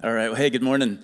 All right. Well, hey, good morning.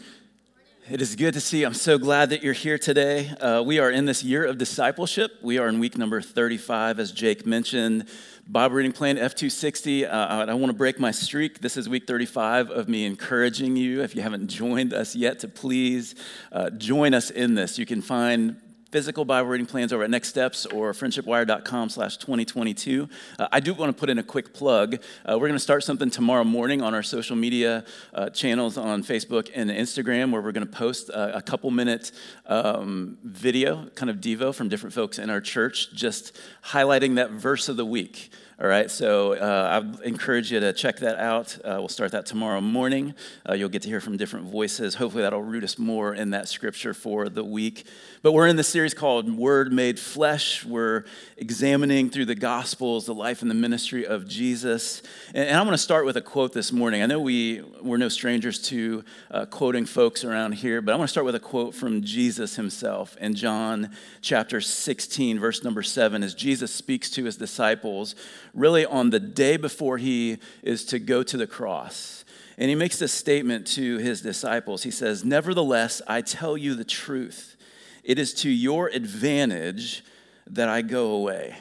It is good to see you. I'm so glad that you're here today. Uh, we are in this year of discipleship. We are in week number 35, as Jake mentioned. Bible reading plan F260. Uh, I want to break my streak. This is week 35 of me encouraging you. If you haven't joined us yet, to please uh, join us in this. You can find physical Bible reading plans over at Next Steps or friendshipwire.com slash 2022. Uh, I do want to put in a quick plug. Uh, we're going to start something tomorrow morning on our social media uh, channels on Facebook and Instagram where we're going to post a, a couple minute um, video, kind of Devo from different folks in our church, just highlighting that verse of the week. All right, so uh, I encourage you to check that out. Uh, we'll start that tomorrow morning. Uh, you'll get to hear from different voices. Hopefully, that'll root us more in that scripture for the week. But we're in this series called Word Made Flesh. We're examining through the Gospels the life and the ministry of Jesus. And, and I'm going to start with a quote this morning. I know we, we're no strangers to uh, quoting folks around here, but I'm going to start with a quote from Jesus himself in John chapter 16, verse number 7, as Jesus speaks to his disciples really on the day before he is to go to the cross. And he makes this statement to his disciples. He says, Nevertheless, I tell you the truth. It is to your advantage that I go away.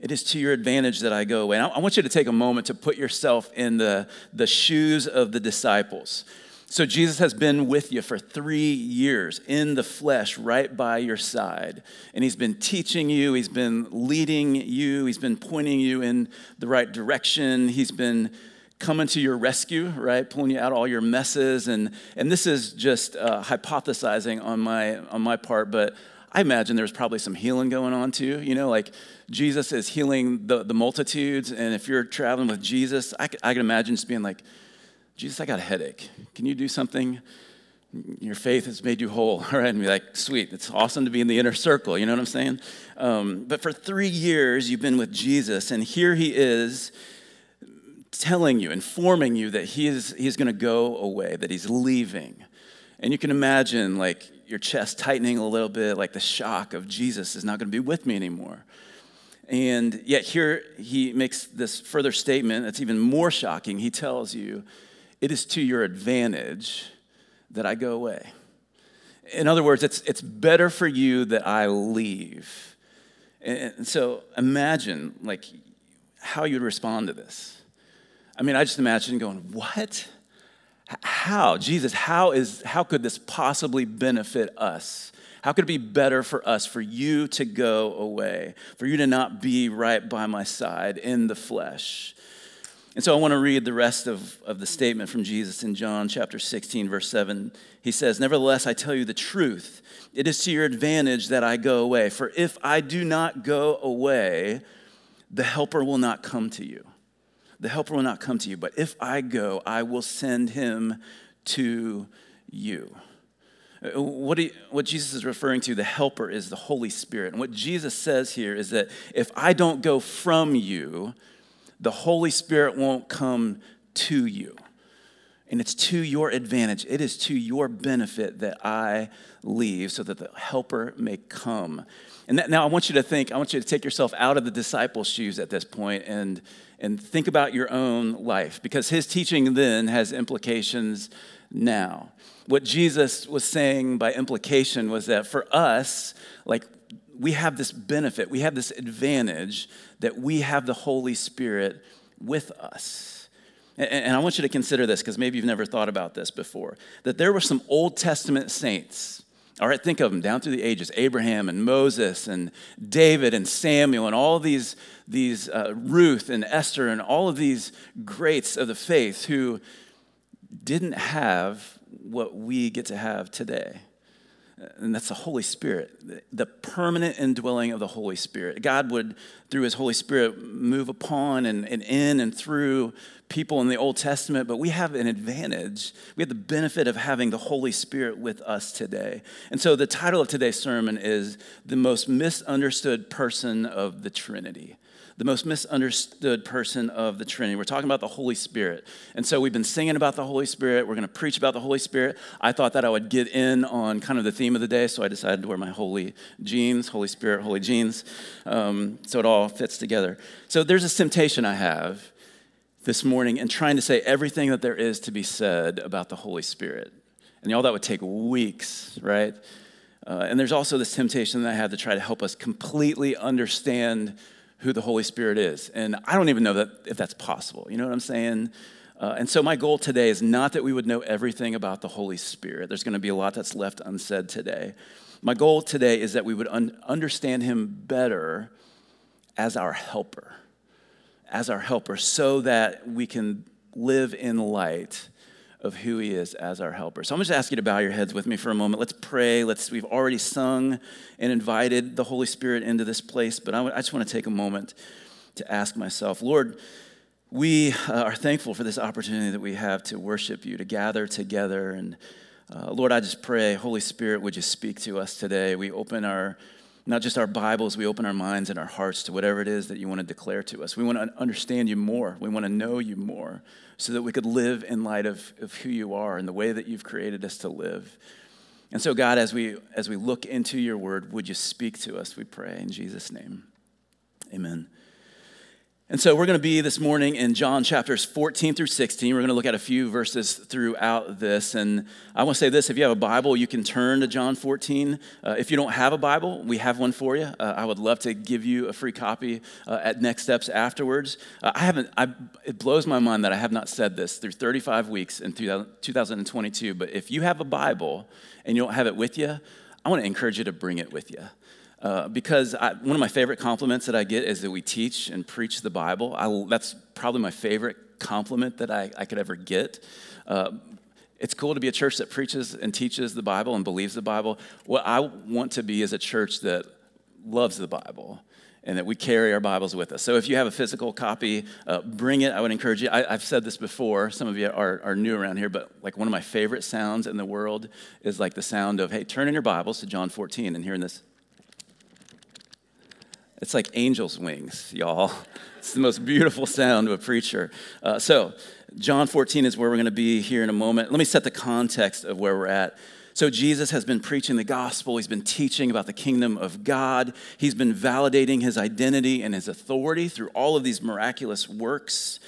It is to your advantage that I go away. And I want you to take a moment to put yourself in the, the shoes of the disciples. So Jesus has been with you for three years in the flesh, right by your side. And he's been teaching you, he's been leading you, he's been pointing you in the right direction, he's been coming to your rescue, right? Pulling you out all your messes. And, and this is just uh, hypothesizing on my, on my part, but I imagine there's probably some healing going on too. You know, like Jesus is healing the, the multitudes. And if you're traveling with Jesus, I, I can imagine just being like, Jesus, I got a headache. Can you do something? Your faith has made you whole. All right, and be like, sweet, it's awesome to be in the inner circle. You know what I'm saying? Um, but for three years, you've been with Jesus, and here he is telling you, informing you that he is, he's going to go away, that he's leaving. And you can imagine, like, your chest tightening a little bit, like the shock of Jesus is not going to be with me anymore. And yet, here he makes this further statement that's even more shocking. He tells you, it is to your advantage that I go away. In other words, it's, it's better for you that I leave. And so imagine like how you'd respond to this. I mean, I just imagine going, what? How? Jesus, how is how could this possibly benefit us? How could it be better for us for you to go away, for you to not be right by my side in the flesh? And so I want to read the rest of, of the statement from Jesus in John chapter 16, verse 7. He says, Nevertheless, I tell you the truth. It is to your advantage that I go away. For if I do not go away, the helper will not come to you. The helper will not come to you. But if I go, I will send him to you. Uh, what, he, what Jesus is referring to, the helper, is the Holy Spirit. And what Jesus says here is that if I don't go from you, the Holy Spirit won't come to you. And it's to your advantage, it is to your benefit that I leave so that the helper may come. And that, now I want you to think, I want you to take yourself out of the disciples' shoes at this point and, and think about your own life because his teaching then has implications now. What Jesus was saying by implication was that for us, like we have this benefit, we have this advantage that we have the Holy Spirit with us. And, I want you to consider this because maybe you've never thought about this before that there were some Old Testament saints. All right, think of them down through the ages Abraham and Moses and David and Samuel and all these, these uh, Ruth and Esther and all of these greats of the faith who didn't have what we get to have today and that's the Holy Spirit, the permanent indwelling of the Holy Spirit. God would, through His Holy Spirit, move upon and, and in and through people in the Old Testament, but we have an advantage. We have the benefit of having the Holy Spirit with us today. And so the title of today's sermon is The Most Misunderstood Person of the Trinity the most misunderstood person of the Trinity. We're talking about the Holy Spirit. And so we've been singing about the Holy Spirit. We're going to preach about the Holy Spirit. I thought that I would get in on kind of the theme of the day, so I decided to wear my holy jeans, Holy Spirit, holy jeans, um, so it all fits together. So there's a temptation I have this morning and trying to say everything that there is to be said about the Holy Spirit. And y'all, that would take weeks, right? Uh, and there's also this temptation that I have to try to help us completely understand who the Holy Spirit is. And I don't even know that if that's possible. You know what I'm saying? Uh, and so my goal today is not that we would know everything about the Holy Spirit. There's going to be a lot that's left unsaid today. My goal today is that we would un- understand him better as our helper, as our helper, so that we can live in light of who he is as our helper. So I'm just ask you to bow your heads with me for a moment. Let's pray. Let's we've already sung and invited the Holy Spirit into this place, but I, I just want to take a moment to ask myself, Lord, we uh, are thankful for this opportunity that we have to worship you, to gather together. And uh, Lord, I just pray, Holy Spirit, would you speak to us today? We open our, not just our Bibles, we open our minds and our hearts to whatever it is that you want to declare to us. We want to understand you more. We want to know you more so that we could live in light of, of who you are and the way that you've created us to live. And so, God, as we, as we look into your word, would you speak to us, we pray, in Jesus' name. Amen. And so we're going to be this morning in John chapters 14 through 16. We're going to look at a few verses throughout this. And I want to say this if you have a Bible, you can turn to John 14. Uh, if you don't have a Bible, we have one for you. Uh, I would love to give you a free copy uh, at Next Steps afterwards. Uh, I haven't, I, it blows my mind that I have not said this through 35 weeks in 2022. But if you have a Bible and you don't have it with you, I want to encourage you to bring it with you. Uh, because I, one of my favorite compliments that I get is that we teach and preach the Bible. I, that's probably my favorite compliment that I, I could ever get. Uh, it's cool to be a church that preaches and teaches the Bible and believes the Bible. What I want to be is a church that loves the Bible and that we carry our Bibles with us. So if you have a physical copy, uh, bring it. I would encourage you. I, have said this before. Some of you are, are new around here, but like one of my favorite sounds in the world is like the sound of, hey, turn in your Bibles to John 14 and hearing this. It's like angel's wings, y'all. It's the most beautiful sound of a preacher. Uh, so, John 14 is where we're going to be here in a moment. Let me set the context of where we're at. So, Jesus has been preaching the gospel. He's been teaching about the kingdom of God. He's been validating his identity and his authority through all of these miraculous works.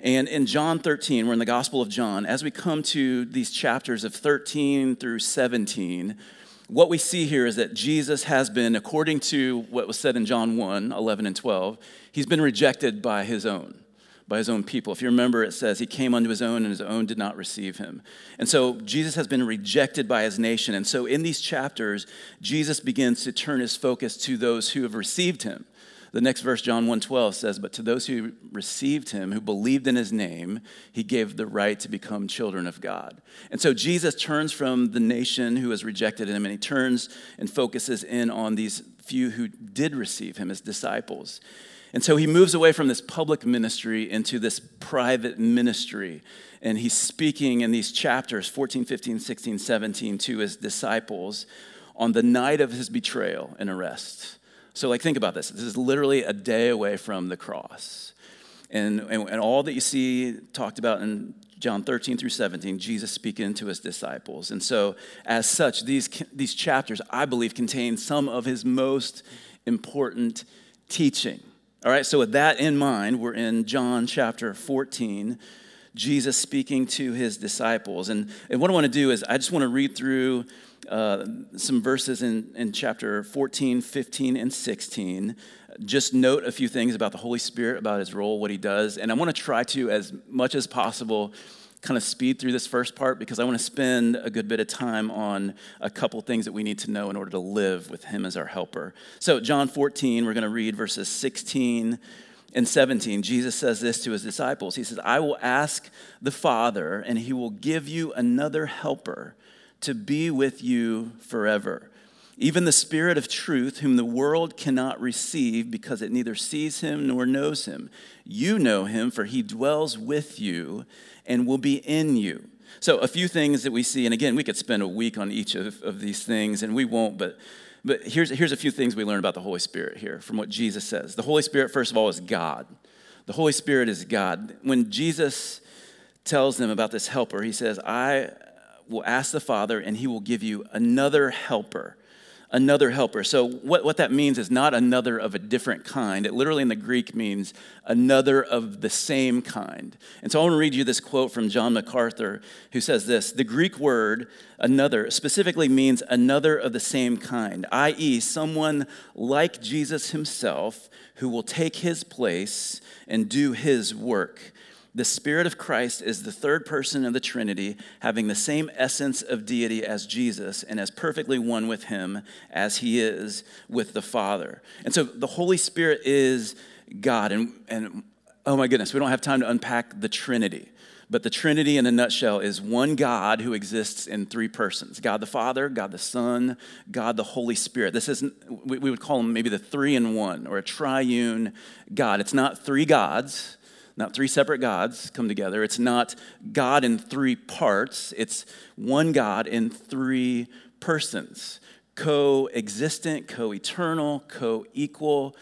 And in John 13, we're in the Gospel of John. As we come to these chapters of 13 through 17, what we see here is that Jesus has been, according to what was said in John 1 11 and 12, he's been rejected by his own, by his own people. If you remember, it says he came unto his own and his own did not receive him. And so Jesus has been rejected by his nation. And so in these chapters, Jesus begins to turn his focus to those who have received him. The next verse, John 1:12 says, "But to those who received him, who believed in his name, he gave the right to become children of God." And so Jesus turns from the nation who has rejected him and he turns and focuses in on these few who did receive him as disciples. And so he moves away from this public ministry into this private ministry. And he's speaking in these chapters 14, 15, 16, 17 to his disciples on the night of his betrayal and arrest. So, like, think about this. This is literally a day away from the cross. And, and, and, all that you see talked about in John 13 through 17, Jesus speaking to his disciples. And so, as such, these, these chapters, I believe, contain some of his most important teaching. All right, so with that in mind, we're in John chapter 14, Jesus speaking to his disciples. And, and what I want to do is, I just want to read through uh, some verses in, in chapter 14, 15, and 16. Just note a few things about the Holy Spirit, about his role, what he does. And I want to try to, as much as possible, kind of speed through this first part because I want to spend a good bit of time on a couple things that we need to know in order to live with him as our helper. So, John 14, we're going to read verses 16 and 17. Jesus says this to his disciples He says, I will ask the Father, and he will give you another helper to be with you forever. Even the Spirit of truth, whom the world cannot receive because it neither sees him nor knows him. You know him, for he dwells with you and will be in you. So, a few things that we see, and again, we could spend a week on each of, of these things, and we won't, but, but here's, here's a few things we learn about the Holy Spirit here from what Jesus says. The Holy Spirit, first of all, is God. The Holy Spirit is God. When Jesus tells them about this helper, he says, I will ask the Father, and he will give you another helper, another helper. So, what, what that means is not another of a different kind. It literally in the Greek means another of the same kind. And so, I want to read you this quote from John MacArthur, who says this The Greek word another specifically means another of the same kind, i.e., someone like Jesus himself who will take his place and do his work. The Spirit of Christ is the third person of the Trinity, having the same essence of deity as Jesus and as perfectly one with him as he is with the Father. And so the Holy Spirit is God. And, and oh my goodness, we don't have time to unpack the Trinity. But the Trinity in a nutshell is one God who exists in three persons God the Father, God the Son, God the Holy Spirit. This isn't, we would call them maybe the three in one or a triune God. It's not three gods not three separate gods come together. It's not God in three parts, it's one God in three persons co-existent, co-eternal, co-equal,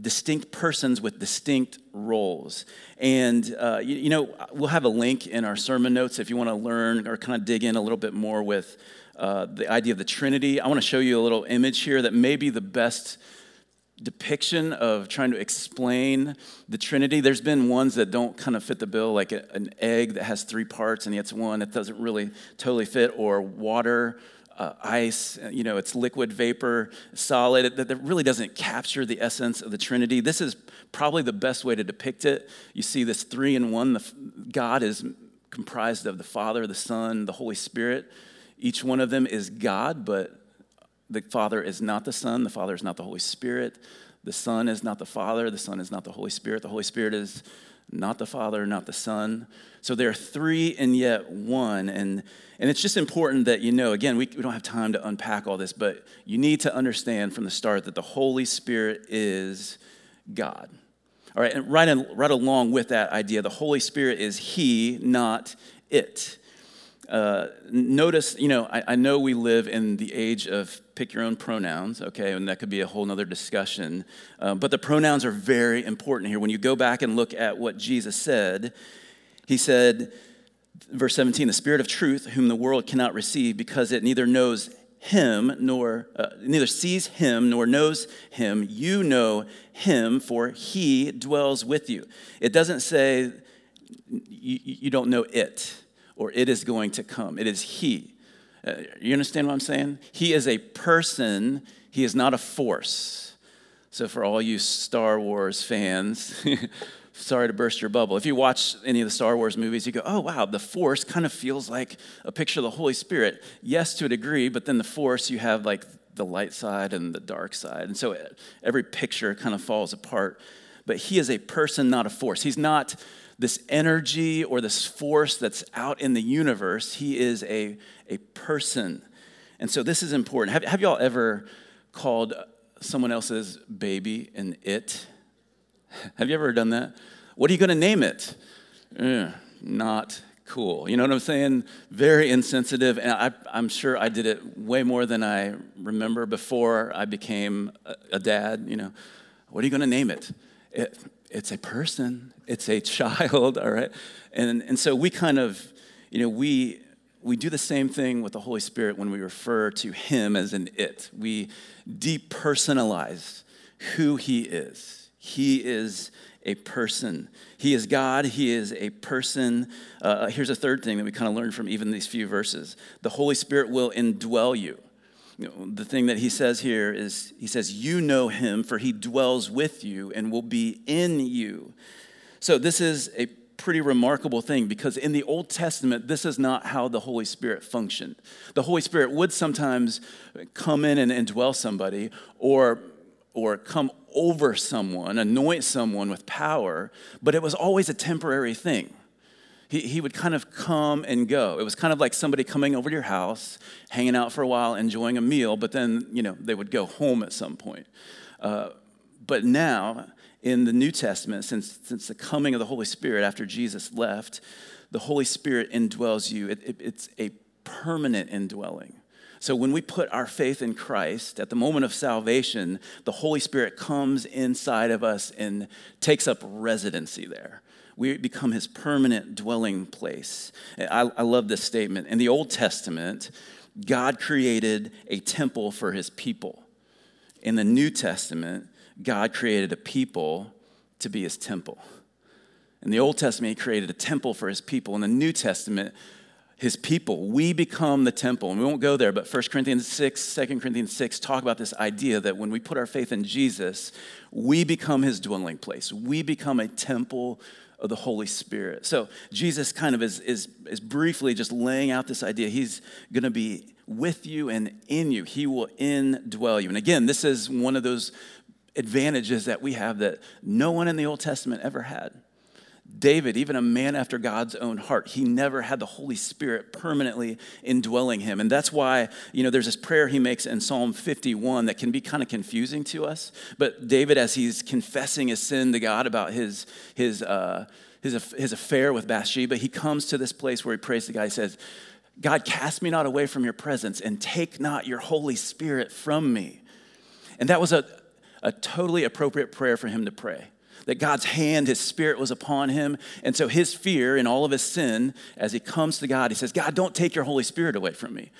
distinct persons with distinct roles. And, uh, you, you, know, we'll have a link in our sermon notes if you want to learn or kind of dig in a little bit more with uh, the idea of the Trinity. I want to show you a little image here that may be the best depiction of trying to explain the Trinity. There's been ones that don't kind of fit the bill, like a, an egg that has three parts and yet one that doesn't really totally fit, or water, uh, ice, you know, it's liquid, vapor, solid, that, that really doesn't capture the essence of the Trinity. This is probably the best way to depict it. You see this three in one, the, God is comprised of the Father, the Son, the Holy Spirit. Each one of them is God, but the Father is not the Son, the Father is not the Holy Spirit, the Son is not the Father, the Son is not the Holy Spirit, the Holy Spirit is not the Father, not the Son. So there are three and yet one. And, and it's just important that you know, again, we, we don't have time to unpack all this, but you need to understand from the start that the Holy Spirit is God. All right, and right, in, right along with that idea, the Holy Spirit is He, not it. Uh, notice, you know, I, I, know we live in the age of pick your own pronouns, okay, and that could be a whole nother discussion. Uh, but the pronouns are very important here. When you go back and look at what Jesus said, he said, verse 17, the Spirit of truth, whom the world cannot receive because it neither knows him nor uh, neither sees him nor knows him you know him for he dwells with you it doesn't say you, you don't know it or it is going to come. It is He. Uh, you understand what I'm saying? He is a person, He is not a force. So, for all you Star Wars fans, sorry to burst your bubble. If you watch any of the Star Wars movies, you go, oh, wow, the Force kind of feels like a picture of the Holy Spirit. Yes, to a degree, but then the Force, you have like the light side and the dark side. And so every picture kind of falls apart. But he is a person, not a force. He's not this energy or this force that's out in the universe. He is a, a person. And so this is important. Have, have y'all ever called someone else's baby an it? Have you ever done that? What are you going to name it? Eh, not cool. You know what I'm saying? Very insensitive. And I, am sure I did it way more than I remember before I became a, a dad. You know, what are you going to name it? it? It's a person it's a child, all right? And, and so we kind of, you know, we, we do the same thing with the Holy Spirit when we refer to Him as an it. We depersonalize who He is. He is a person. He is God. He is a person. Uh, here's a third thing that we kind of learned from even these few verses the Holy Spirit will indwell you. The thing that he says here is he says, You know him, for he dwells with you and will be in you. So, this is a pretty remarkable thing because in the Old Testament, this is not how the Holy Spirit functioned. The Holy Spirit would sometimes come in and indwell somebody or, or come over someone, anoint someone with power, but it was always a temporary thing. He, he would kind of come and go. It was kind of like somebody coming over to your house, hanging out for a while, enjoying a meal, but then, you know, they would go home at some point. Uh, but now, in the New Testament, since, since the coming of the Holy Spirit after Jesus left, the Holy Spirit indwells you. It, it, it's a permanent indwelling. So when we put our faith in Christ, at the moment of salvation, the Holy Spirit comes inside of us and takes up residency there. We become his permanent dwelling place. I, I love this statement. In the Old Testament, God created a temple for his people. In the New Testament, God created a people to be his temple. In the Old Testament, he created a temple for his people. In the New Testament, his people, we become the temple. And we won't go there, but 1 Corinthians 6, 2 Corinthians 6 talk about this idea that when we put our faith in Jesus, we become his dwelling place. We become a temple of the Holy Spirit. So Jesus kind of is, is, is briefly just laying out this idea. He's going to be with you and in you, He will indwell you. And again, this is one of those advantages that we have that no one in the Old Testament ever had. David, even a man after God's own heart, he never had the Holy Spirit permanently indwelling him. And that's why, you know, there's this prayer he makes in Psalm 51 that can be kind of confusing to us. But David, as he's confessing his sin to God about his, his, uh, his, his affair with Bathsheba, he comes to this place where he prays to God. He says, God, cast me not away from your presence and take not your Holy Spirit from me. And that was a, a totally appropriate prayer for him to pray that God's hand, his spirit was upon him. And so his fear in all of his sin, as he comes to God, he says, God, don't take your Holy Spirit away from me.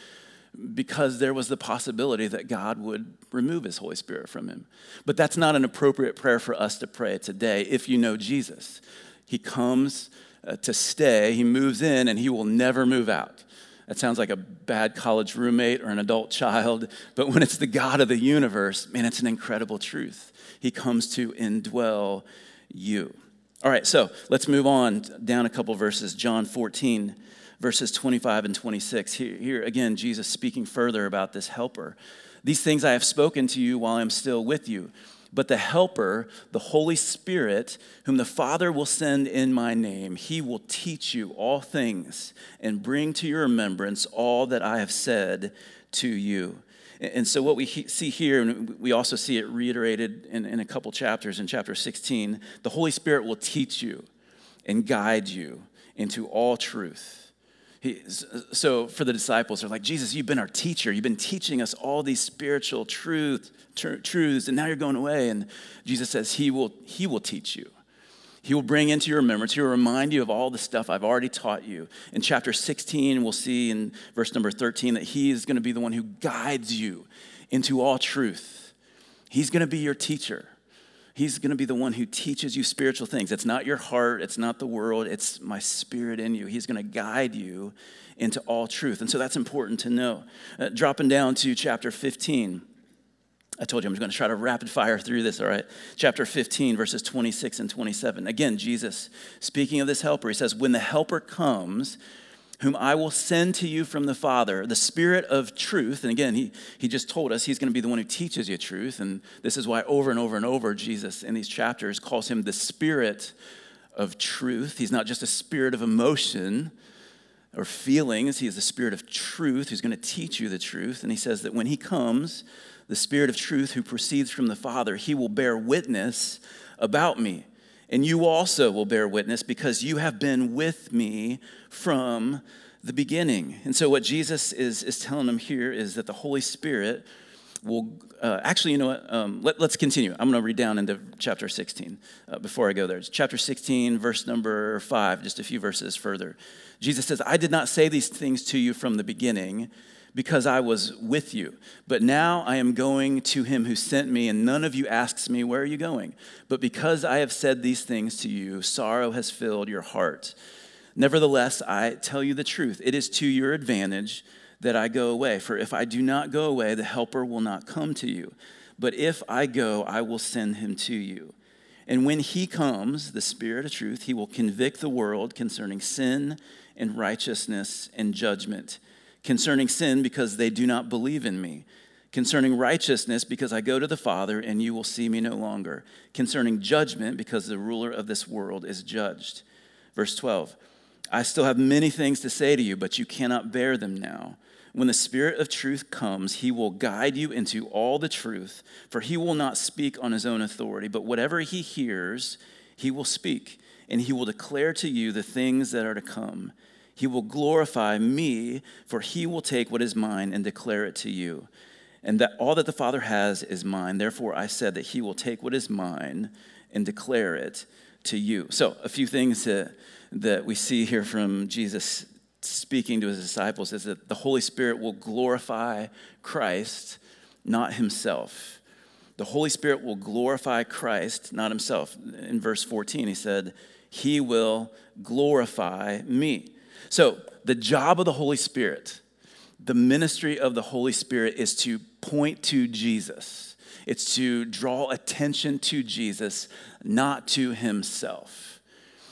Because there was the possibility that God would remove his Holy Spirit from him. But that's not an appropriate prayer for us to pray today if you know Jesus. He comes uh, to stay, he moves in, and he will never move out. That sounds like a bad college roommate or an adult child, but when it's the God of the universe, man, it's an incredible truth. He comes to indwell you. All right, so let's move on down a couple verses. John 14, verses 25 and 26. Here, here again, Jesus speaking further about this helper. These things I have spoken to you while I'm still with you. But the Helper, the Holy Spirit, whom the Father will send in my name, he will teach you all things and bring to your remembrance all that I have said to you. And so, what we see here, and we also see it reiterated in, in a couple chapters in chapter 16, the Holy Spirit will teach you and guide you into all truth. He, so, for the disciples, they're like, Jesus, you've been our teacher. You've been teaching us all these spiritual truth, tr- truths, and now you're going away. And Jesus says, he will, he will teach you. He will bring into your remembrance, he will remind you of all the stuff I've already taught you. In chapter 16, we'll see in verse number 13 that he is going to be the one who guides you into all truth. He's going to be your teacher. He's going to be the one who teaches you spiritual things. It's not your heart, it's not the world, it's my spirit in you. He's going to guide you into all truth. And so that's important to know. Uh, dropping down to chapter 15. I told you I'm just going to try to rapid fire through this, all right? Chapter 15, verses 26 and 27. Again, Jesus, speaking of this helper, he says, When the helper comes, whom I will send to you from the Father, the Spirit of truth. And again, he, he just told us he's going to be the one who teaches you truth. And this is why over and over and over, Jesus in these chapters calls him the Spirit of truth. He's not just a spirit of emotion or feelings, he is the Spirit of truth who's going to teach you the truth. And he says that when he comes, the Spirit of truth who proceeds from the Father, he will bear witness about me. And you also will bear witness because you have been with me from the beginning. And so, what Jesus is, is telling them here is that the Holy Spirit will uh, actually, you know what? Um, let, us continue. I'm going to read down into chapter 16 uh, before I go there. It's chapter 16, verse number 5, just a few verses further. Jesus says, I did not say these things to you from the beginning because I was with you. But now I am going to him who sent me, and none of you asks me, Where are you going? But because I have said these things to you, sorrow has filled your heart. Nevertheless, I tell you the truth. It is to your advantage that I go away. For if I do not go away, the Helper will not come to you. But if I go, I will send him to you. And when he comes, the Spirit of truth, he will convict the world concerning sin and righteousness and judgment concerning sin because they do not believe in me, concerning righteousness because I go to the Father and you will see me no longer, concerning judgment because the ruler of this world is judged. Verse 12 I still have many things to say to you, but you cannot bear them now. When the Spirit of truth comes, he will guide you into all the truth, for he will not speak on his own authority, but whatever he hears, he will speak, and he will declare to you the things that are to come. He will glorify me, for he will take what is mine and declare it to you. And that all that the Father has is mine. Therefore, I said that he will take what is mine and declare it to you. So, a few things that, that we see here from Jesus speaking to his disciples is that the Holy Spirit will glorify Christ, not himself. The Holy Spirit will glorify Christ, not himself. In verse 14, he said, He will glorify me. So, the job of the Holy Spirit, the ministry of the Holy Spirit is to point to Jesus. It's to draw attention to Jesus, not to himself.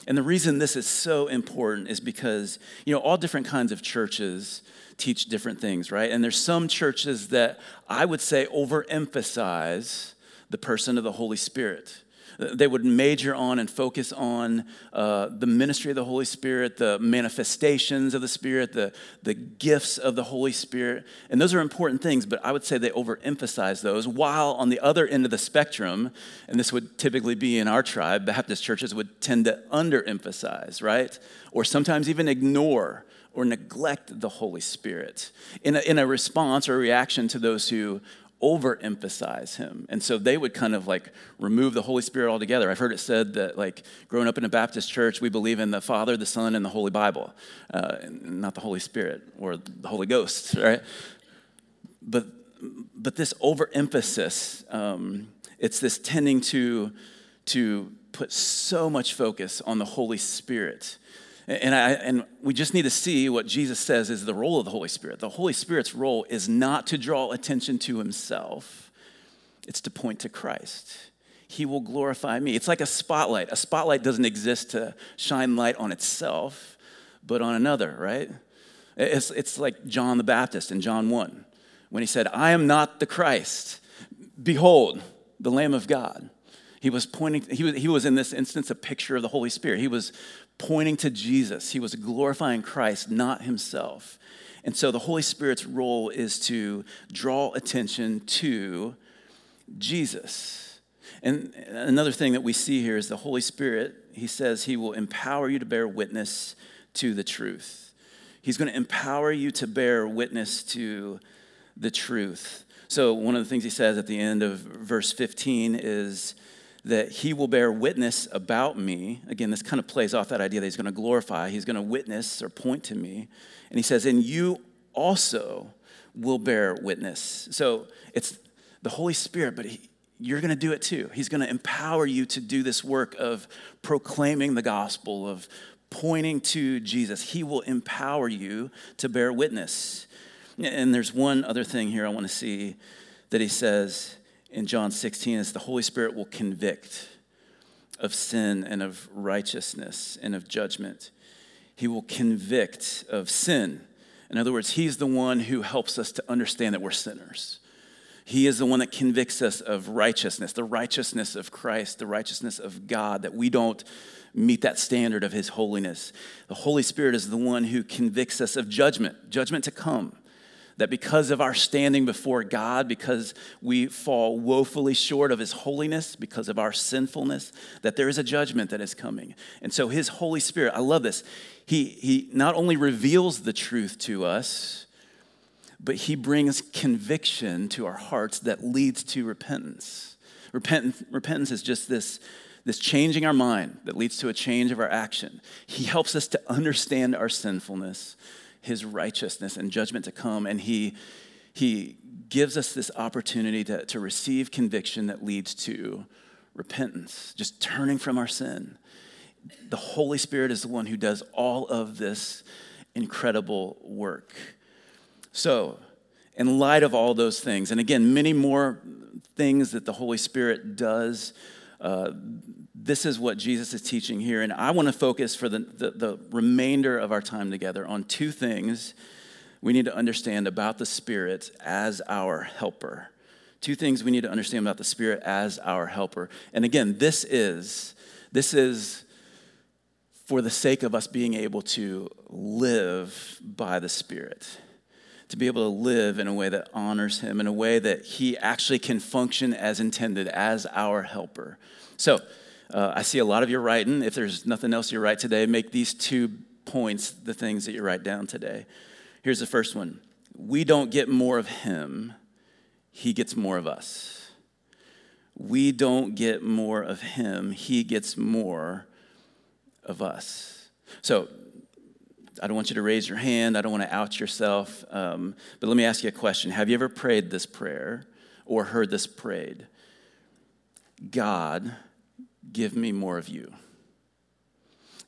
And the reason this is so important is because, you know, all different kinds of churches teach different things, right? And there's some churches that I would say overemphasize the person of the Holy Spirit. They would major on and focus on uh, the ministry of the Holy Spirit, the manifestations of the Spirit, the, the gifts of the Holy Spirit. And those are important things, but I would say they overemphasize those. While on the other end of the spectrum, and this would typically be in our tribe, Baptist churches would tend to underemphasize, right? Or sometimes even ignore or neglect the Holy Spirit in a, in a response or reaction to those who overemphasize him. And so they would kind of like remove the Holy Spirit altogether. I've heard it said that, like, growing up in a Baptist church, we believe in the Father, the Son, and the Holy Bible, uh, not the Holy Spirit or the Holy Ghost, right? But, but this overemphasis, um, it's this tending to, to put so much focus on the Holy Spirit and, I, and we just need to see what Jesus says is the role of the Holy Spirit. The Holy Spirit's role is not to draw attention to himself, it's to point to Christ. He will glorify me. It's like a spotlight. A spotlight doesn't exist to shine light on itself, but on another, right? It's, it's like John the Baptist in John 1 when he said, I am not the Christ. Behold, the Lamb of God. He was pointing, he was, he was in this instance a picture of the Holy Spirit. He was pointing to Jesus. He was glorifying Christ, not himself. And so the Holy Spirit's role is to draw attention to Jesus. And another thing that we see here is the Holy Spirit, he says he will empower you to bear witness to the truth. He's going to empower you to bear witness to the truth. So, one of the things he says at the end of verse 15 is, that he will bear witness about me. Again, this kind of plays off that idea that he's going to glorify, he's going to witness or point to me. And he says, and you also will bear witness. So it's the Holy Spirit, but he, you're going to do it too. He's going to empower you to do this work of proclaiming the gospel, of pointing to Jesus. He will empower you to bear witness. And there's one other thing here I want to see that he says in John 16 is the Holy Spirit will convict of sin and of righteousness and of judgment. He will convict of sin. In other words, He's the one who helps us to understand that we're sinners. He is the one that convicts us of righteousness, the righteousness of Christ, the righteousness of God, that we don't meet that standard of His holiness. The Holy Spirit is the one who convicts us of judgment, judgment to come that because of our standing before God, because we fall woefully short of His holiness, because of our sinfulness, that there is a judgment that is coming. And so His Holy Spirit, I love this, He, he not only reveals the truth to us, but He brings conviction to our hearts that leads to repentance. Repentance, repentance is just this this changing our mind that leads to a change of our action. He helps us to understand our sinfulness his righteousness and judgment to come. And he, he gives us this opportunity to, to receive conviction that leads to repentance, just turning from our sin. The Holy Spirit is the one who does all of this incredible work. So, in light of all those things, and again, many more things that the Holy Spirit does, uh, this is what Jesus is teaching here. And I want to focus for the, the, the, remainder of our time together on two things we need to understand about the Spirit as our helper. Two things we need to understand about the Spirit as our helper. And again, this is, this is for the sake of us being able to live by the Spirit to be able to live in a way that honors him, in a way that he actually can function as intended as our helper. So, uh, I see a lot of you writing. If there's nothing else you write today, make these two points the things that you write down today. Here's the first one We don't get more of him, he gets more of us. We don't get more of him, he gets more of us. So, I don't want you to raise your hand. I don't want to out yourself. Um, but let me ask you a question Have you ever prayed this prayer or heard this prayed? God, give me more of you.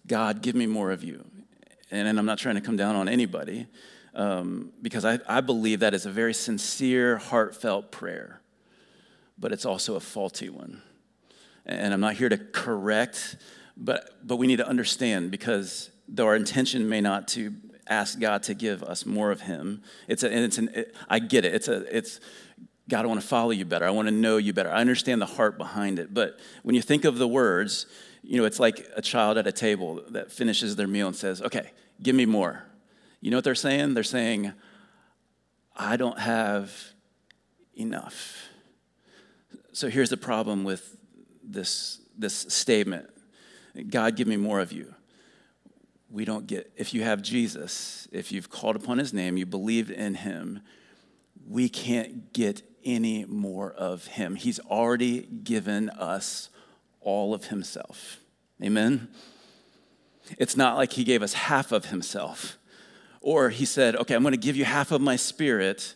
God, give me more of you. And, and I'm not trying to come down on anybody um, because I, I believe that is a very sincere, heartfelt prayer, but it's also a faulty one. And I'm not here to correct, but, but we need to understand because though our intention may not to ask God to give us more of Him, it's a, and it's an, it, I get it. It's a, it's, God, I want to follow you better. I want to know you better. I understand the heart behind it. But when you think of the words, you know, it's like a child at a table that finishes their meal and says, okay, give me more. You know what they're saying? They're saying, I don't have enough. So here's the problem with this, this statement God, give me more of you. We don't get, if you have Jesus, if you've called upon his name, you believe in him, we can't get any more of him. He's already given us all of himself. Amen? It's not like he gave us half of himself. Or he said, okay, I'm going to give you half of my spirit,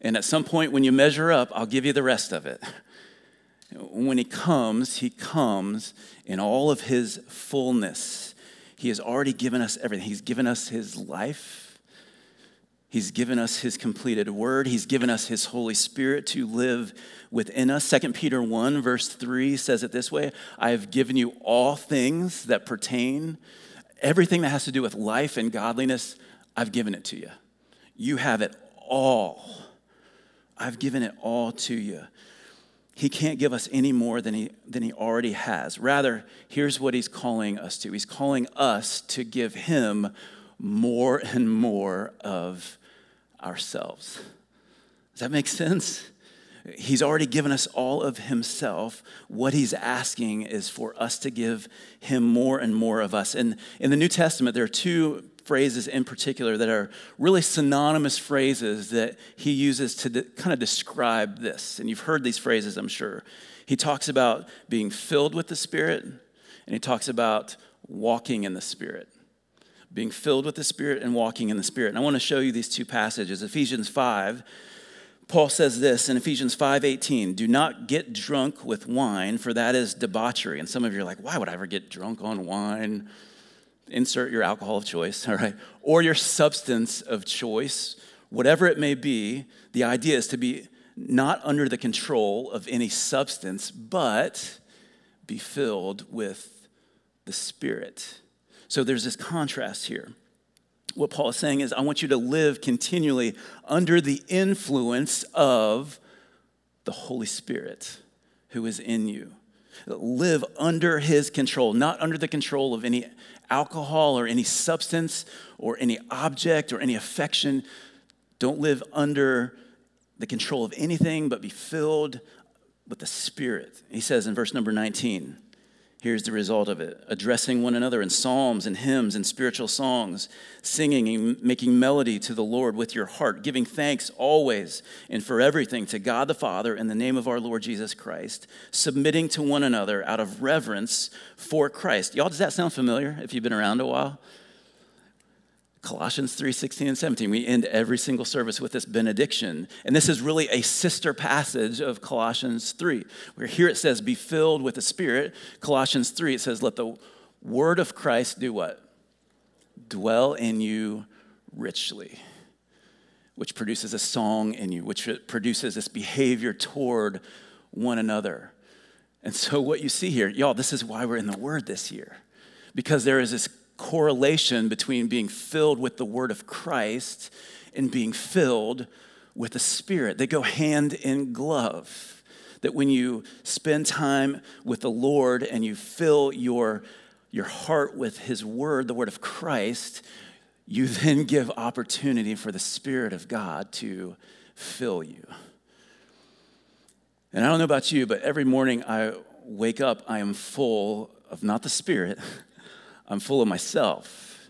and at some point when you measure up, I'll give you the rest of it. When he comes, he comes in all of his fullness. He has already given us everything. He's given us his life. He's given us his completed word. He's given us his Holy Spirit to live within us. 2 Peter 1, verse 3 says it this way I have given you all things that pertain, everything that has to do with life and godliness I've given it to you. You have it all. I've given it all to you. He can't give us any more than he, than he already has. Rather, here's what he's calling us to He's calling us to give him more and more of ourselves. Does that make sense? He's already given us all of himself. What he's asking is for us to give him more and more of us. And in the New Testament, there are two phrases in particular that are really synonymous phrases that he uses to de- kind of describe this. And you've heard these phrases, I'm sure. He talks about being filled with the Spirit, and he talks about walking in the Spirit. Being filled with the Spirit and walking in the Spirit. And I want to show you these two passages. Ephesians 5, Paul says this in Ephesians 5:18, "Do not get drunk with wine, for that is debauchery." And some of you are like, "Why would I ever get drunk on wine?" insert your alcohol of choice, all right, or your substance of choice, whatever it may be, the idea is to be not under the control of any substance, but be filled with the Spirit. So there's this contrast here. What Paul is saying is, I want you to live continually under the influence of the Holy Spirit who is in you. Live under his control, not under the control of any alcohol or any substance or any object or any affection. Don't live under the control of anything, but be filled with the Spirit. He says in verse number 19, Here's the result of it addressing one another in psalms and hymns and spiritual songs, singing and making melody to the Lord with your heart, giving thanks always and for everything to God the Father in the name of our Lord Jesus Christ, submitting to one another out of reverence for Christ. Y'all, does that sound familiar if you've been around a while? Colossians 3 16 and 17. We end every single service with this benediction. And this is really a sister passage of Colossians 3, where here it says, Be filled with the Spirit. Colossians 3, it says, Let the word of Christ do what? Dwell in you richly, which produces a song in you, which produces this behavior toward one another. And so, what you see here, y'all, this is why we're in the Word this year, because there is this correlation between being filled with the word of Christ and being filled with the Spirit. They go hand in glove. That when you spend time with the Lord and you fill your, your heart with His word, the word of Christ, you then give opportunity for the Spirit of God to fill you. And I don't know about you, but every morning I wake up, I am full of not the Spirit, I'm full of myself.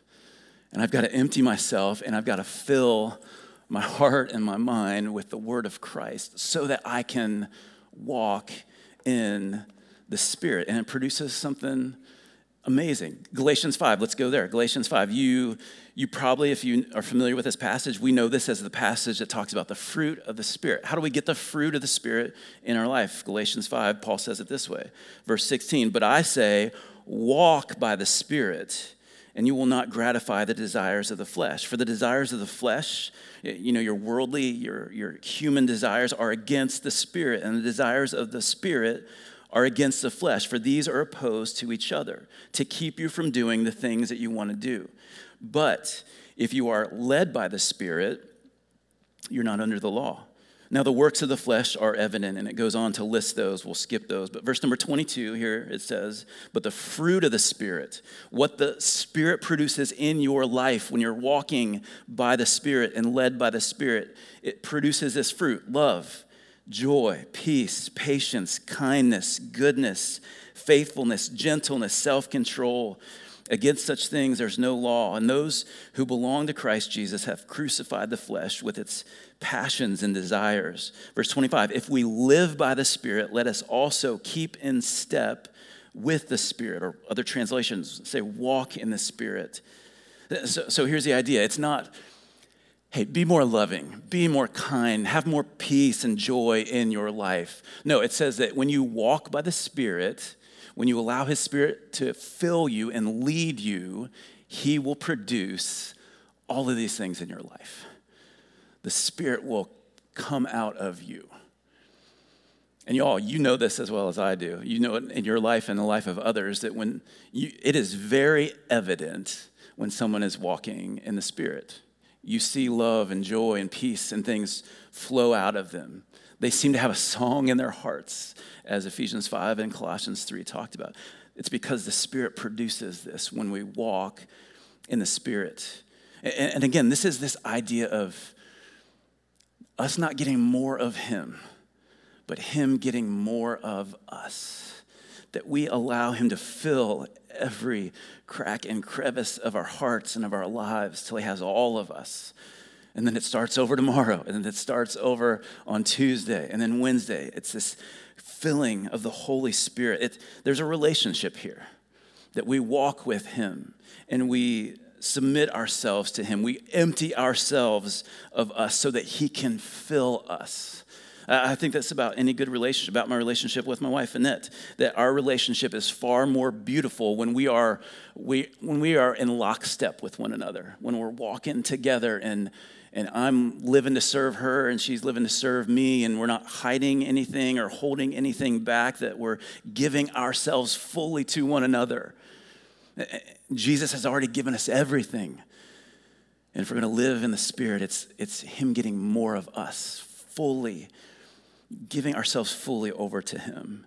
And I've got to empty myself and I've got to fill my heart and my mind with the word of Christ so that I can walk in the Spirit. And it produces something Amazing. Galatians 5, let's go there. Galatians 5, you, you probably, if you are familiar with this passage, we know this as the passage that talks about the fruit of the Spirit. How do we get the fruit of the Spirit in our life? Galatians 5, Paul says it this way. Verse 16, but I say, walk by the Spirit, and you will not gratify the desires of the flesh. For the desires of the flesh, you know, your worldly, your, your human desires are against the Spirit, and the desires of the Spirit are against the flesh, for these are opposed to each other to keep you from doing the things that you want to do. But if you are led by the Spirit, you're not under the law. Now, the works of the flesh are evident, and it goes on to list those. We'll skip those. But verse number 22 here, it says, But the fruit of the Spirit, what the Spirit produces in your life when you're walking by the Spirit and led by the Spirit, it produces this fruit love joy, peace, patience, kindness, goodness, faithfulness, gentleness, self control. Against such things there's no law, and those who belong to Christ Jesus have crucified the flesh with its passions and desires. Verse 25 If we live by the Spirit, let us also keep in step with the Spirit, or other translations say, walk in the Spirit. So, so here's the idea it's not hey, be more loving, be more kind, have more peace and joy in your life. No, it says that when you walk by the Spirit, when you allow His Spirit to fill you and lead you, He will produce all of these things in your life. The Spirit will come out of you. And y'all, you know this as well as I do. You know it in your life and the life of others that when you, it is very evident when someone is walking in the Spirit you see love and joy and peace and things flow out of them. They seem to have a song in their hearts, as Ephesians 5 and Colossians 3 talked about. It's because the Spirit produces this when we walk in the Spirit. And, again, this is this idea of us not getting more of Him, but Him getting more of us. That we allow Him to fill every crack and crevice of our hearts and of our lives till He has all of us. And then it starts over tomorrow, and then it starts over on Tuesday, and then Wednesday. It's this filling of the Holy Spirit. It, there's a relationship here that we walk with Him and we submit ourselves to Him. We empty ourselves of us so that He can fill us. I think that's about any good relationship, about my relationship with my wife, Annette, that our relationship is far more beautiful when we are, we, when we are in lockstep with one another, when we're walking together and, and I'm living to serve her and she's living to serve me, and we're not hiding anything or holding anything back, that we're giving ourselves fully to one another. Jesus has already given us everything. And if we're going to live in the Spirit, it's, it's Him getting more of us fully giving ourselves fully over to Him.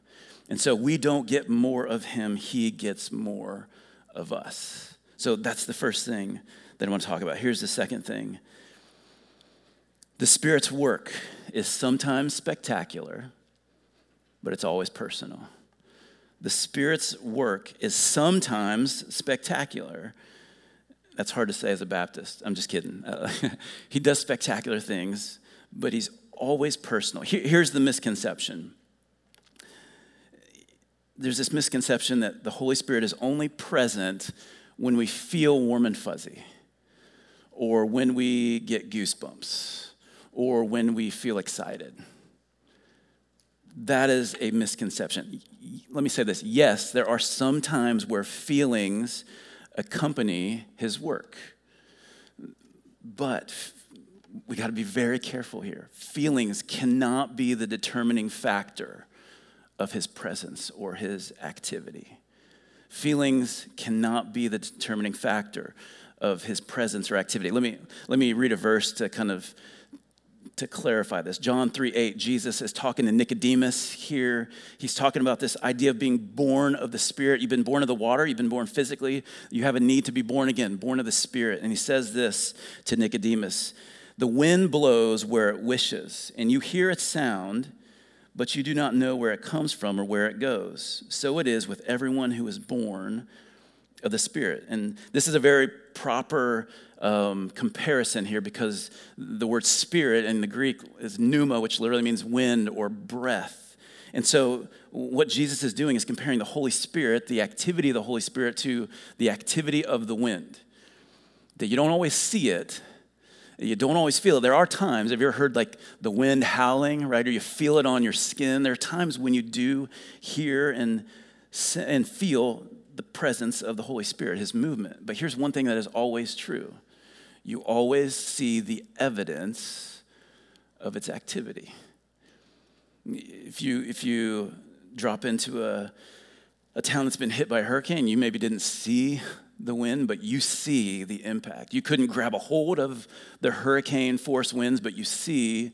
And so we don't get more of Him, He gets more of us. So that's the first thing that I want to talk about. Here's the second thing the Spirit's work is sometimes spectacular, but it's always personal. The Spirit's work is sometimes spectacular. That's hard to say as a Baptist. I'm just kidding. Uh, he does spectacular things, but he's always personal. here's the misconception there's this misconception that the Holy Spirit is only present when we feel warm and fuzzy, or when we get goosebumps, or when we feel excited. That is a misconception. Let me say this yes, there are some times where feelings accompany his work, but we got to be very careful here. Feelings cannot be the determining factor of his presence or his activity. Feelings cannot be the determining factor of his presence or activity. Let me, let me read a verse to kind of to clarify this. John 3 8, Jesus is talking to Nicodemus here. He's talking about this idea of being born of the Spirit. You've been born of the water, you've been born physically. You have a need to be born again, born of the Spirit. And he says this to Nicodemus the wind blows where it wishes, and you hear its sound, but you do not know where it comes from or where it goes. So it is with everyone who is born of the Spirit. And this is a very proper um, comparison here because the word spirit in the Greek is pneuma, which literally means wind or breath. And so, what Jesus is doing is comparing the Holy Spirit, the activity of the Holy Spirit, to the activity of the wind. That you don't always see it, you don't always feel it. There are times, have you ever heard like the wind howling, right? Or you feel it on your skin? There are times when you do hear and, and feel the presence of the Holy Spirit, his movement. But here's one thing that is always true you always see the evidence of its activity. If you, if you drop into a, a town that's been hit by a hurricane, you maybe didn't see the wind, but you see the impact. You couldn't grab a hold of the hurricane force winds, but you see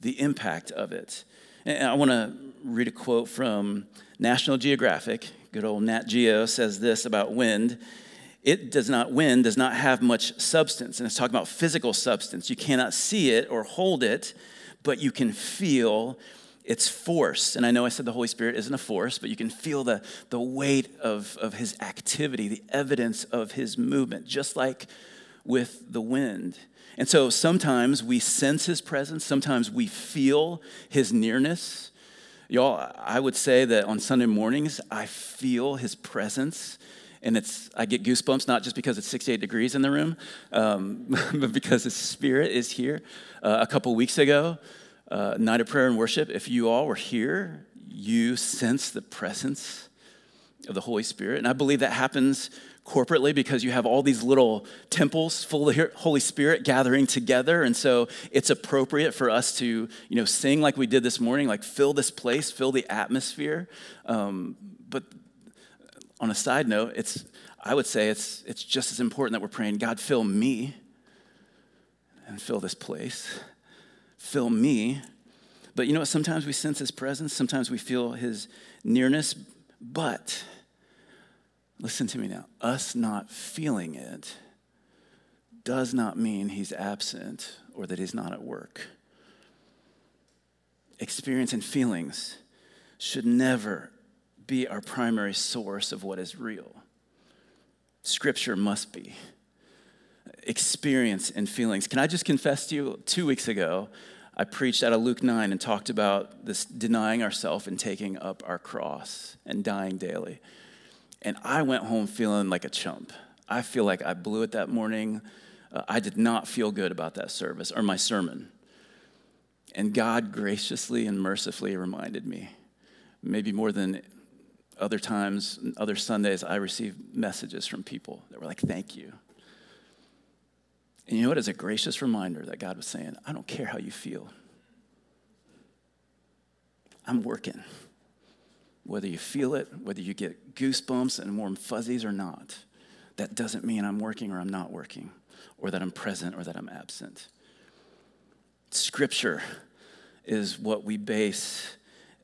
the impact of it. And I want to read a quote from National Geographic. Good old Nat Geo says this about wind. It does not, wind does not have much substance. And it's talking about physical substance. You cannot see it or hold it, but you can feel its force. And I know I said the Holy Spirit isn't a force, but you can feel the, the weight of, of his activity, the evidence of his movement, just like with the wind. And so sometimes we sense his presence, sometimes we feel his nearness. Y'all, I would say that on Sunday mornings, I feel his presence. And it's, I get goosebumps not just because it's 68 degrees in the room, um, but because his spirit is here. Uh, a couple weeks ago, uh, night of prayer and worship, if you all were here, you sense the presence of the Holy Spirit. And I believe that happens corporately because you have all these little temples full of the Holy Spirit gathering together. And so it's appropriate for us to, you know, sing like we did this morning, like fill this place, fill the atmosphere. Um, but on a side note, it's, I would say it's, it's just as important that we're praying, God, fill me and fill this place fill me. But you know what? Sometimes we sense his presence, sometimes we feel his nearness, but listen to me now. Us not feeling it does not mean he's absent or that he's not at work. Experience and feelings should never be our primary source of what is real. Scripture must be. Experience and feelings. Can I just confess to you, two weeks ago, I preached out of Luke 9 and talked about this denying ourselves and taking up our cross and dying daily. And I went home feeling like a chump. I feel like I blew it that morning. Uh, I did not feel good about that service or my sermon. And God graciously and mercifully reminded me, maybe more than other times, other Sundays, I received messages from people that were like, thank you. And you know what? It's a gracious reminder that God was saying, I don't care how you feel. I'm working. Whether you feel it, whether you get goosebumps and warm fuzzies or not, that doesn't mean I'm working or I'm not working, or that I'm present or that I'm absent. Scripture is what we base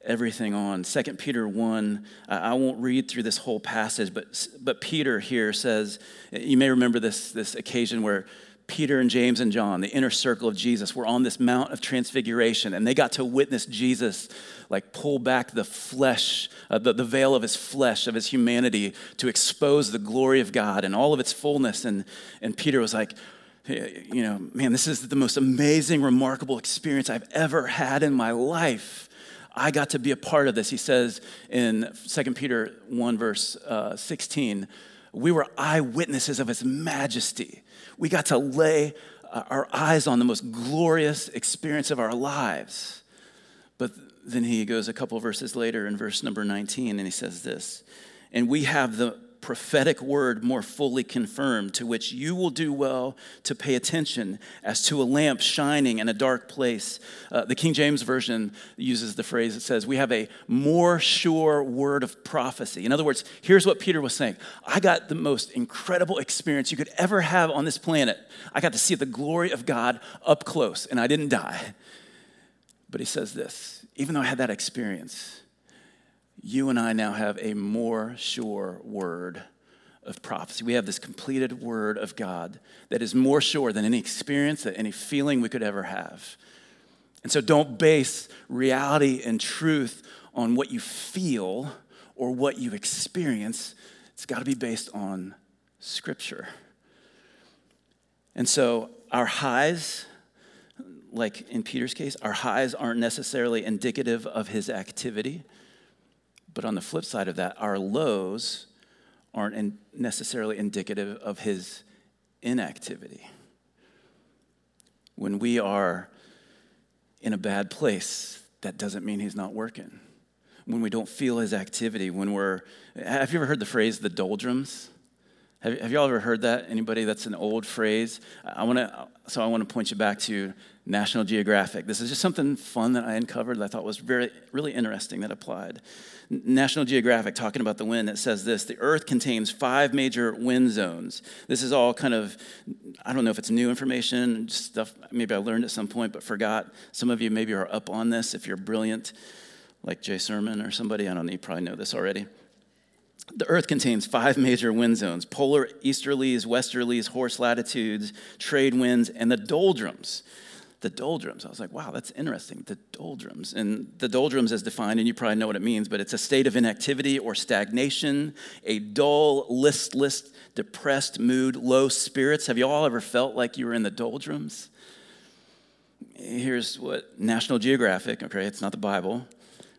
everything on. 2 Peter 1, I won't read through this whole passage, but, but Peter here says, you may remember this, this occasion where Peter and James and John, the inner circle of Jesus, were on this Mount of Transfiguration, and they got to witness Jesus like pull back the flesh, uh, the, the veil of his flesh, of his humanity, to expose the glory of God and all of its fullness. And, and Peter was like, you know, man, this is the most amazing, remarkable experience I've ever had in my life. I got to be a part of this. He says in 2 Peter 1, verse uh, 16, we were eyewitnesses of his majesty we got to lay uh, our eyes on the most glorious experience of our lives. But then he goes a couple verses later in verse number 19 and he says this, and we have the prophetic word more fully confirmed, to which you will do well to pay attention as to a lamp shining in a dark place. Uh, the King James Version uses the phrase that says, We have a more sure word of prophecy. In other words, here's what Peter was saying I got the most incredible experience you could ever have on this planet. I got to see the glory of God up close, and I didn't die. But he says this even though I had that experience, you and I now have a more sure word of prophecy. We have this completed word of God that is more sure than any experience, than any feeling we could ever have. And so don't base reality and truth on what you feel or what you experience. It's got to be based on Scripture. And so our highs like in Peter's case, our highs aren't necessarily indicative of his activity. But on the flip side of that, our lows aren't in necessarily indicative of his inactivity. When we are in a bad place, that doesn't mean he's not working. When we don't feel his activity, when we're, have you ever heard the phrase the doldrums? Have, have you all ever heard that? Anybody? That's an old phrase. I want to, so I want to point you back to National Geographic. This is just something fun that I uncovered that I thought was very, really interesting that applied. National Geographic talking about the wind, it says this the Earth contains five major wind zones. This is all kind of, I don't know if it's new information, stuff maybe I learned at some point but forgot. Some of you maybe are up on this if you're brilliant, like Jay Sermon or somebody. I don't know, you probably know this already. The Earth contains five major wind zones polar easterlies, westerlies, horse latitudes, trade winds, and the doldrums. The doldrums. I was like, wow, that's interesting. The doldrums. And the doldrums, is defined, and you probably know what it means, but it's a state of inactivity or stagnation, a dull, listless, depressed mood, low spirits. Have you all ever felt like you were in the doldrums? Here's what National Geographic, okay, it's not the Bible,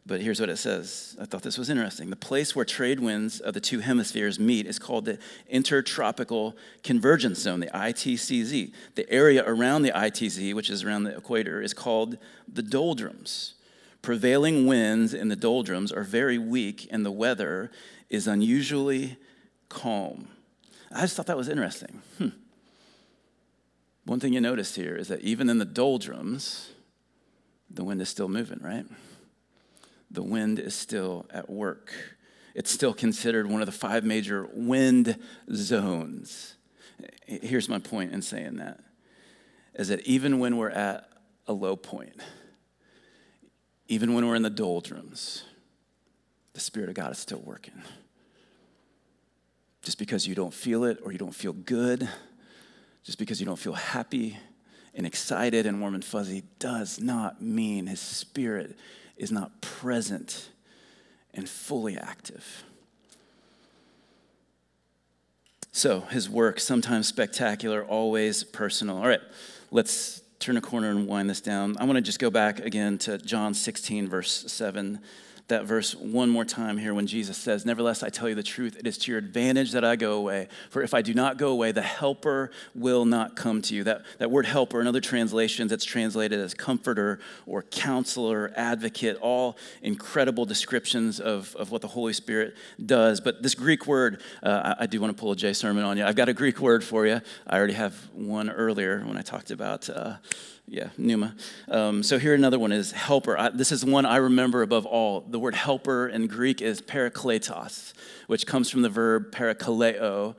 but here's what it says. I thought this was interesting. The place where trade winds of the two hemispheres meet is called the Intertropical Convergence Zone, the ITCZ. The area around the ITZ, which is around the equator, is called the doldrums. Prevailing winds in the doldrums are very weak, and the weather is unusually calm. I just thought that was interesting. Hmm. One thing you notice here is that even in the doldrums, the wind is still moving, right? The wind is still at work. It's still considered one of the five major wind zones. Here's my point in saying that is that even when we're at a low point, even when we're in the doldrums, the Spirit of God is still working. Just because you don't feel it or you don't feel good, just because you don't feel happy and excited and warm and fuzzy, does not mean His Spirit is not present and fully active. So, his work, sometimes spectacular, always personal. All right, let's turn a corner and wind this down. I want to just go back again to John 16, verse 7 that verse one more time here when Jesus says, Nevertheless, I tell you the truth, it is to your advantage that I go away. For if I do not go away, the helper will not come to you. That, that word helper, in other translations, it's translated as comforter or counselor, advocate, all incredible descriptions of, of what the Holy Spirit does. But this Greek word, uh, I, I, do want to pull a Jay Sermon on you. I've got a Greek word for you. I already have one earlier when I talked about. Uh, yeah, pneuma. Um, so here another one is helper. I, this is one I remember above all. The word helper in Greek is parakletos, which comes from the verb parakaleo.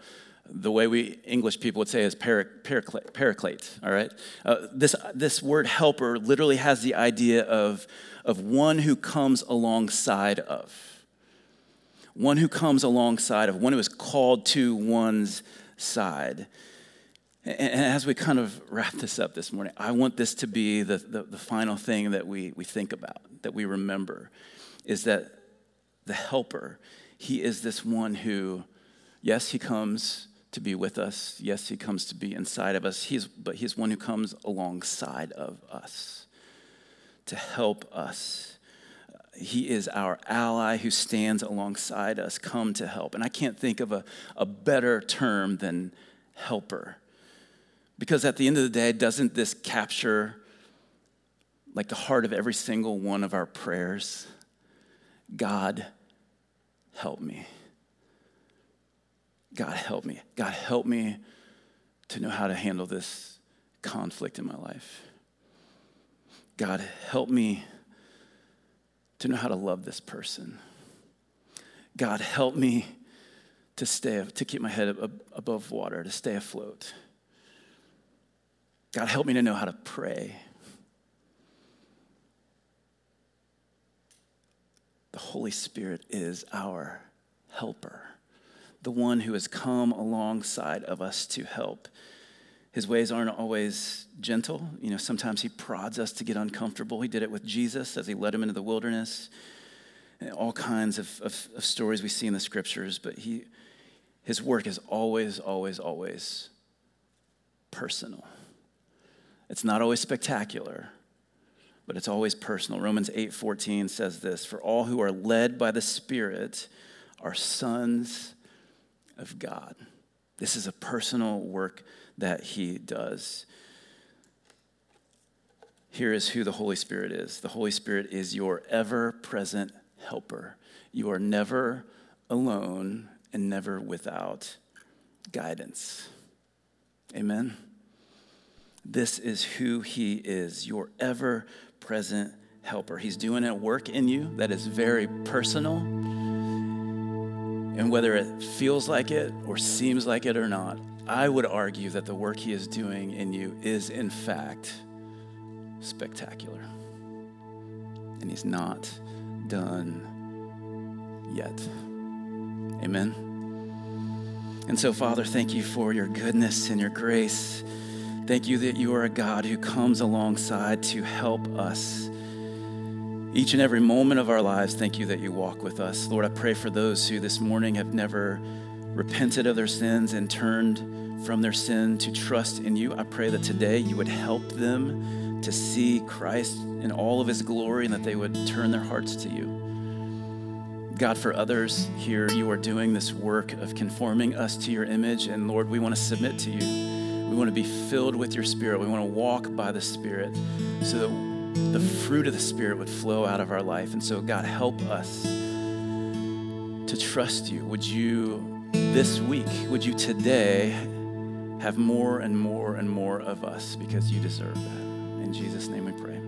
The way we English people would say is paraclete, paraclete all right? Uh, this, this word helper literally has the idea of, of one who comes alongside of. One who comes alongside of, one who is called to one's side. And as we kind of wrap this up this morning, I want this to be the, the, the, final thing that we, we think about, that we remember, is that the helper, he is this one who, yes, he comes to be with us. Yes, he comes to be inside of us. He's, but he's one who comes alongside of us to help us. He is our ally who stands alongside us, come to help. And I can't think of a, a better term than helper because at the end of the day, doesn't this capture like the heart of every single one of our prayers? God, help me. God, help me. God, help me to know how to handle this conflict in my life. God, help me to know how to love this person. God, help me to stay, to keep my head above water, to stay afloat. God, help me to know how to pray. The Holy Spirit is our helper, the one who has come alongside of us to help. His ways aren't always gentle. You know, sometimes he prods us to get uncomfortable. He did it with Jesus as he led him into the wilderness. All kinds of, of, of stories we see in the scriptures, but he, his work is always, always, always personal It's not always spectacular, but it's always personal. Romans 8:14 says this, "For all who are led by the Spirit are sons of God." This is a personal work that he does. Here is who the Holy Spirit is. The Holy Spirit is your ever-present helper. You are never alone and never without guidance. Amen. This is who He is, your ever present helper. He's doing a work in you that is very personal. And whether it feels like it or seems like it or not, I would argue that the work He is doing in you is, in fact, spectacular. And He's not done yet. Amen. And so, Father, thank you for your goodness and your grace. Thank you that you are a God who comes alongside to help us. Each and every moment of our lives, thank you that you walk with us. Lord, I pray for those who this morning have never repented of their sins and turned from their sin to trust in you. I pray that today you would help them to see Christ in all of his glory and that they would turn their hearts to you. God, for others here, you are doing this work of conforming us to your image. And Lord, we want to submit to you. We want to be filled with your spirit. We want to walk by the spirit so that the fruit of the spirit would flow out of our life. And so, God, help us to trust you. Would you, this week, would you today have more and more and more of us because you deserve that? In Jesus' name we pray.